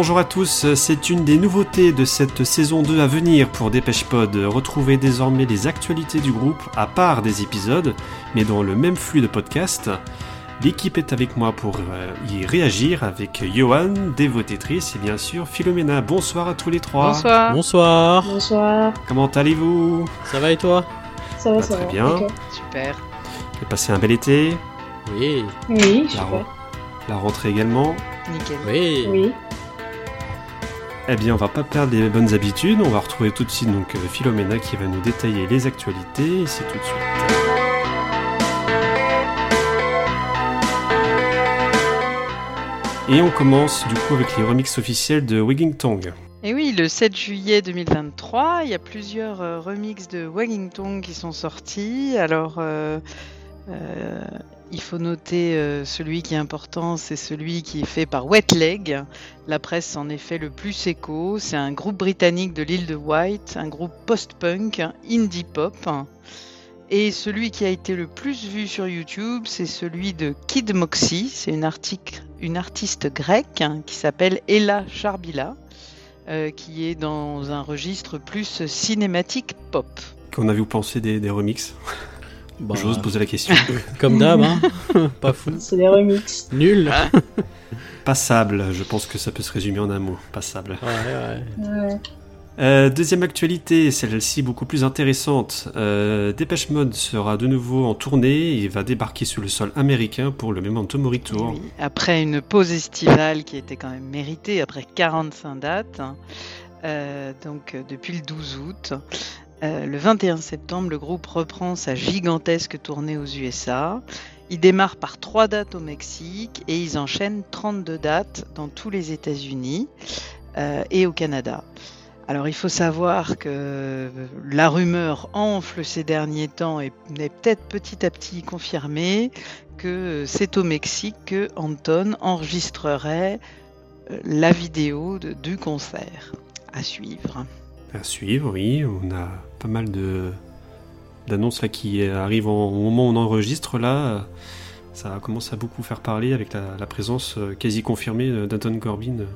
Bonjour à tous, c'est une des nouveautés de cette saison 2 à venir pour Dépêche Pod. Retrouvez désormais les actualités du groupe à part des épisodes, mais dans le même flux de podcast. L'équipe est avec moi pour euh, y réagir avec Johan, Dévotétrice et bien sûr Philomena. Bonsoir à tous les trois. Bonsoir. Bonsoir. Bonsoir. Comment allez-vous? Ça va et toi? Ça va, Bah, ça très va. bien. Super. Vous avez passé un bel été, Oui. Oui, la, super. la rentrée également. Nickel. Oui. Oui. Eh bien, on va pas perdre les bonnes habitudes. On va retrouver tout de suite donc euh, Philomena qui va nous détailler les actualités. C'est tout de suite. Et on commence du coup avec les remixes officiels de Wigging Tongue. Et oui, le 7 juillet 2023, il y a plusieurs euh, remixes de Wagging Tongue qui sont sortis. Alors, euh, il faut noter euh, celui qui est important, c'est celui qui est fait par Wet Leg. La presse en est fait le plus écho. C'est un groupe britannique de l'île de White, un groupe post-punk, indie pop. Et celui qui a été le plus vu sur YouTube, c'est celui de Kid Moxie. C'est une, artiste grecque hein, qui s'appelle Ella Charbila, euh, qui est dans un registre plus cinématique pop. Qu'en avez-vous pensé des, des remixes Bah, J'ose poser la question. Comme d'hab, hein. Pas fou. C'est des remixes. Nul. Passable, je pense que ça peut se résumer en un mot. Passable. Ouais, ouais. Ouais. Euh, deuxième actualité, celle-ci beaucoup plus intéressante. Euh, Dépêche Mode sera de nouveau en tournée et va débarquer sur le sol américain pour le Memento Mori Tour. Oui, après une pause estivale qui était quand même méritée, après 45 dates, hein, euh, donc depuis le 12 août, euh, le 21 septembre, le groupe reprend sa gigantesque tournée aux USA. Ils démarrent par trois dates au Mexique et ils enchaînent 32 dates dans tous les États-Unis euh, et au Canada. Alors il faut savoir que la rumeur enfle ces derniers temps et est peut-être petit à petit confirmée que c'est au Mexique que Anton enregistrerait euh, la vidéo du concert à suivre. À suivre, oui, on a pas mal de d'annonces qui arrivent en- au moment où on enregistre là. Ça commence à beaucoup faire parler avec la, présence euh, quasi confirmée euh, d'Anton Corbin euh,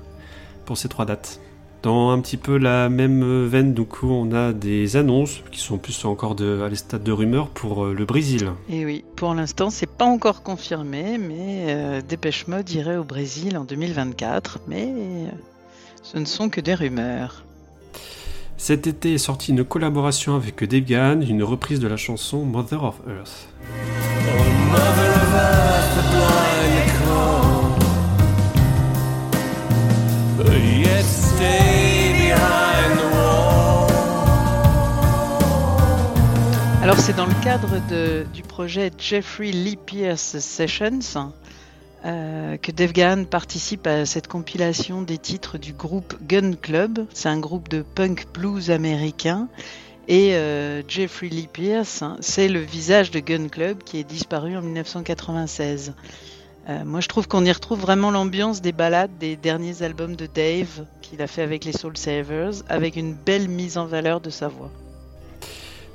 pour ces trois dates. Dans un petit peu la même veine, du coup, on a des annonces qui sont plus encore à stades de rumeurs pour le Brésil. Et oui, pour l'instant, c'est pas encore confirmé, mais Dépêche Mode irait au Brésil en 2024, mais ce ne sont que des rumeurs. Cet été est sortie une collaboration avec Gahan, une reprise de la chanson Mother of Earth. Alors c'est dans le cadre de- du projet Jeffrey Lee Pierce Sessions euh, que Dave Gahan participe à cette compilation des titres du groupe Gun Club. C'est un groupe de punk blues américain. Et euh, Jeffrey Lee Pierce, hein, c'est le visage de Gun Club qui est disparu en 1996. Euh, moi, je trouve qu'on y retrouve vraiment l'ambiance des ballades des derniers albums de Dave qu'il a fait avec les Soul Savers, avec une belle mise en valeur de sa voix.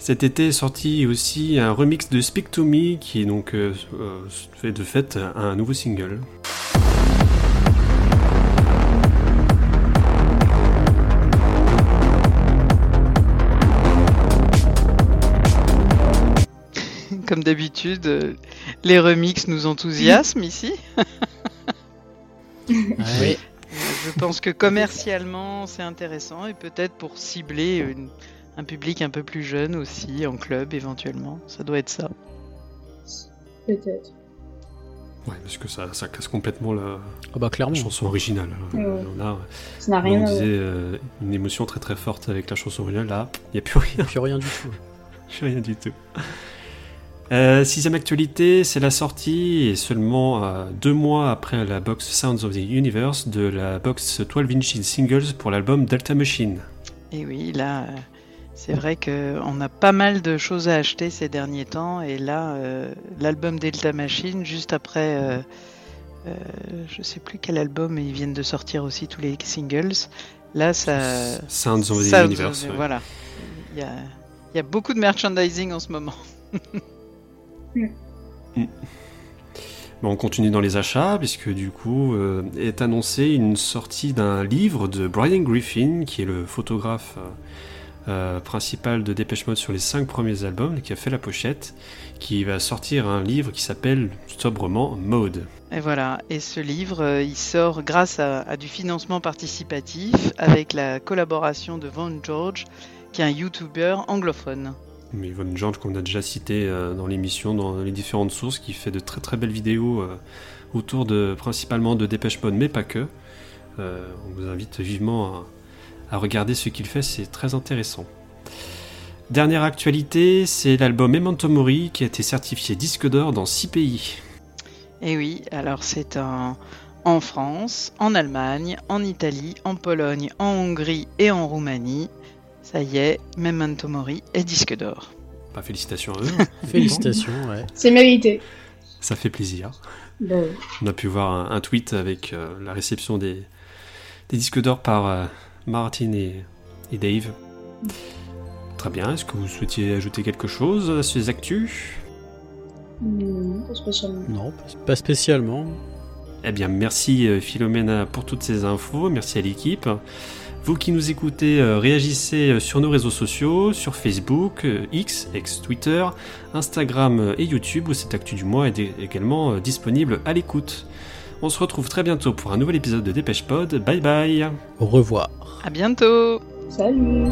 Cet été est sorti aussi un remix de Speak to Me qui est donc euh, euh, fait de fait un nouveau single. Comme d'habitude, euh, les remixes nous enthousiasment ici. Ouais. Je pense que commercialement, c'est intéressant et peut-être pour cibler une- un public un peu plus jeune aussi, en club éventuellement. Ça doit être ça. Peut-être. Ouais, parce que ça, ça casse complètement la, Ah bah clairement. la chanson originale. Ouais. On a, Ça n'a comme rien on disait, euh, une émotion très très forte avec la chanson originale. Là, il n'y a plus rien. Plus rien du tout. Plus rien du tout. Euh, sixième actualité, c'est la sortie, et seulement euh, deux mois après la box Sounds of the Universe, de la box 12 inch singles pour l'album Delta Machine. Et oui, là, euh, c'est vrai qu'on a pas mal de choses à acheter ces derniers temps. Et là, euh, l'album Delta Machine, juste après, euh, euh, je sais plus quel album, mais ils viennent de sortir aussi tous les singles. Là, ça. Sounds of the ça, Universe. euh, ouais. Voilà. Il y a, il y a beaucoup de merchandising en ce moment. Mais on continue dans les achats, puisque du coup euh, est annoncé une sortie d'un livre de Brian Griffin, qui est le photographe euh, principal de Dépêche Mode sur les cinq premiers albums, qui a fait la pochette, qui va sortir un livre qui s'appelle sobrement Mode. Et voilà, et ce livre, euh, il sort grâce à, à du financement participatif avec la collaboration de Von George, qui est un YouTuber anglophone. Mais Von George, qu'on a déjà cité euh, dans l'émission, dans les différentes sources, qui fait de très très belles vidéos autour de principalement de Dépêche Mode, mais pas que. On vous invite vivement à, à regarder ce qu'il fait, c'est très intéressant. Dernière actualité, c'est l'album Memento Mori qui a été certifié disque d'or dans 6 pays. Et oui, alors c'est un en France, en Allemagne, en Italie, en Pologne, en Hongrie et en Roumanie. Ça y est, Memento Mori est disque d'or. Bah, félicitations à eux. Félicitations, ouais. C'est mérité. Ça fait plaisir. Bon. On a pu voir un, un tweet avec euh, la réception des, des disques d'or par euh, Martin et, et Dave. Très bien, est-ce que vous souhaitiez ajouter quelque chose à ces actus? Non, pas spécialement. Non, pas spécialement. Eh bien, merci euh, Philomena pour toutes ces infos, merci à l'équipe. Vous qui nous écoutez, euh, réagissez euh, sur nos réseaux sociaux, sur Facebook, X, ex-Twitter, Instagram et YouTube, où cette actu du mois est également disponible à l'écoute. On se retrouve très bientôt pour un nouvel épisode de Dépêche Pod. Bye bye Au revoir. À bientôt Salut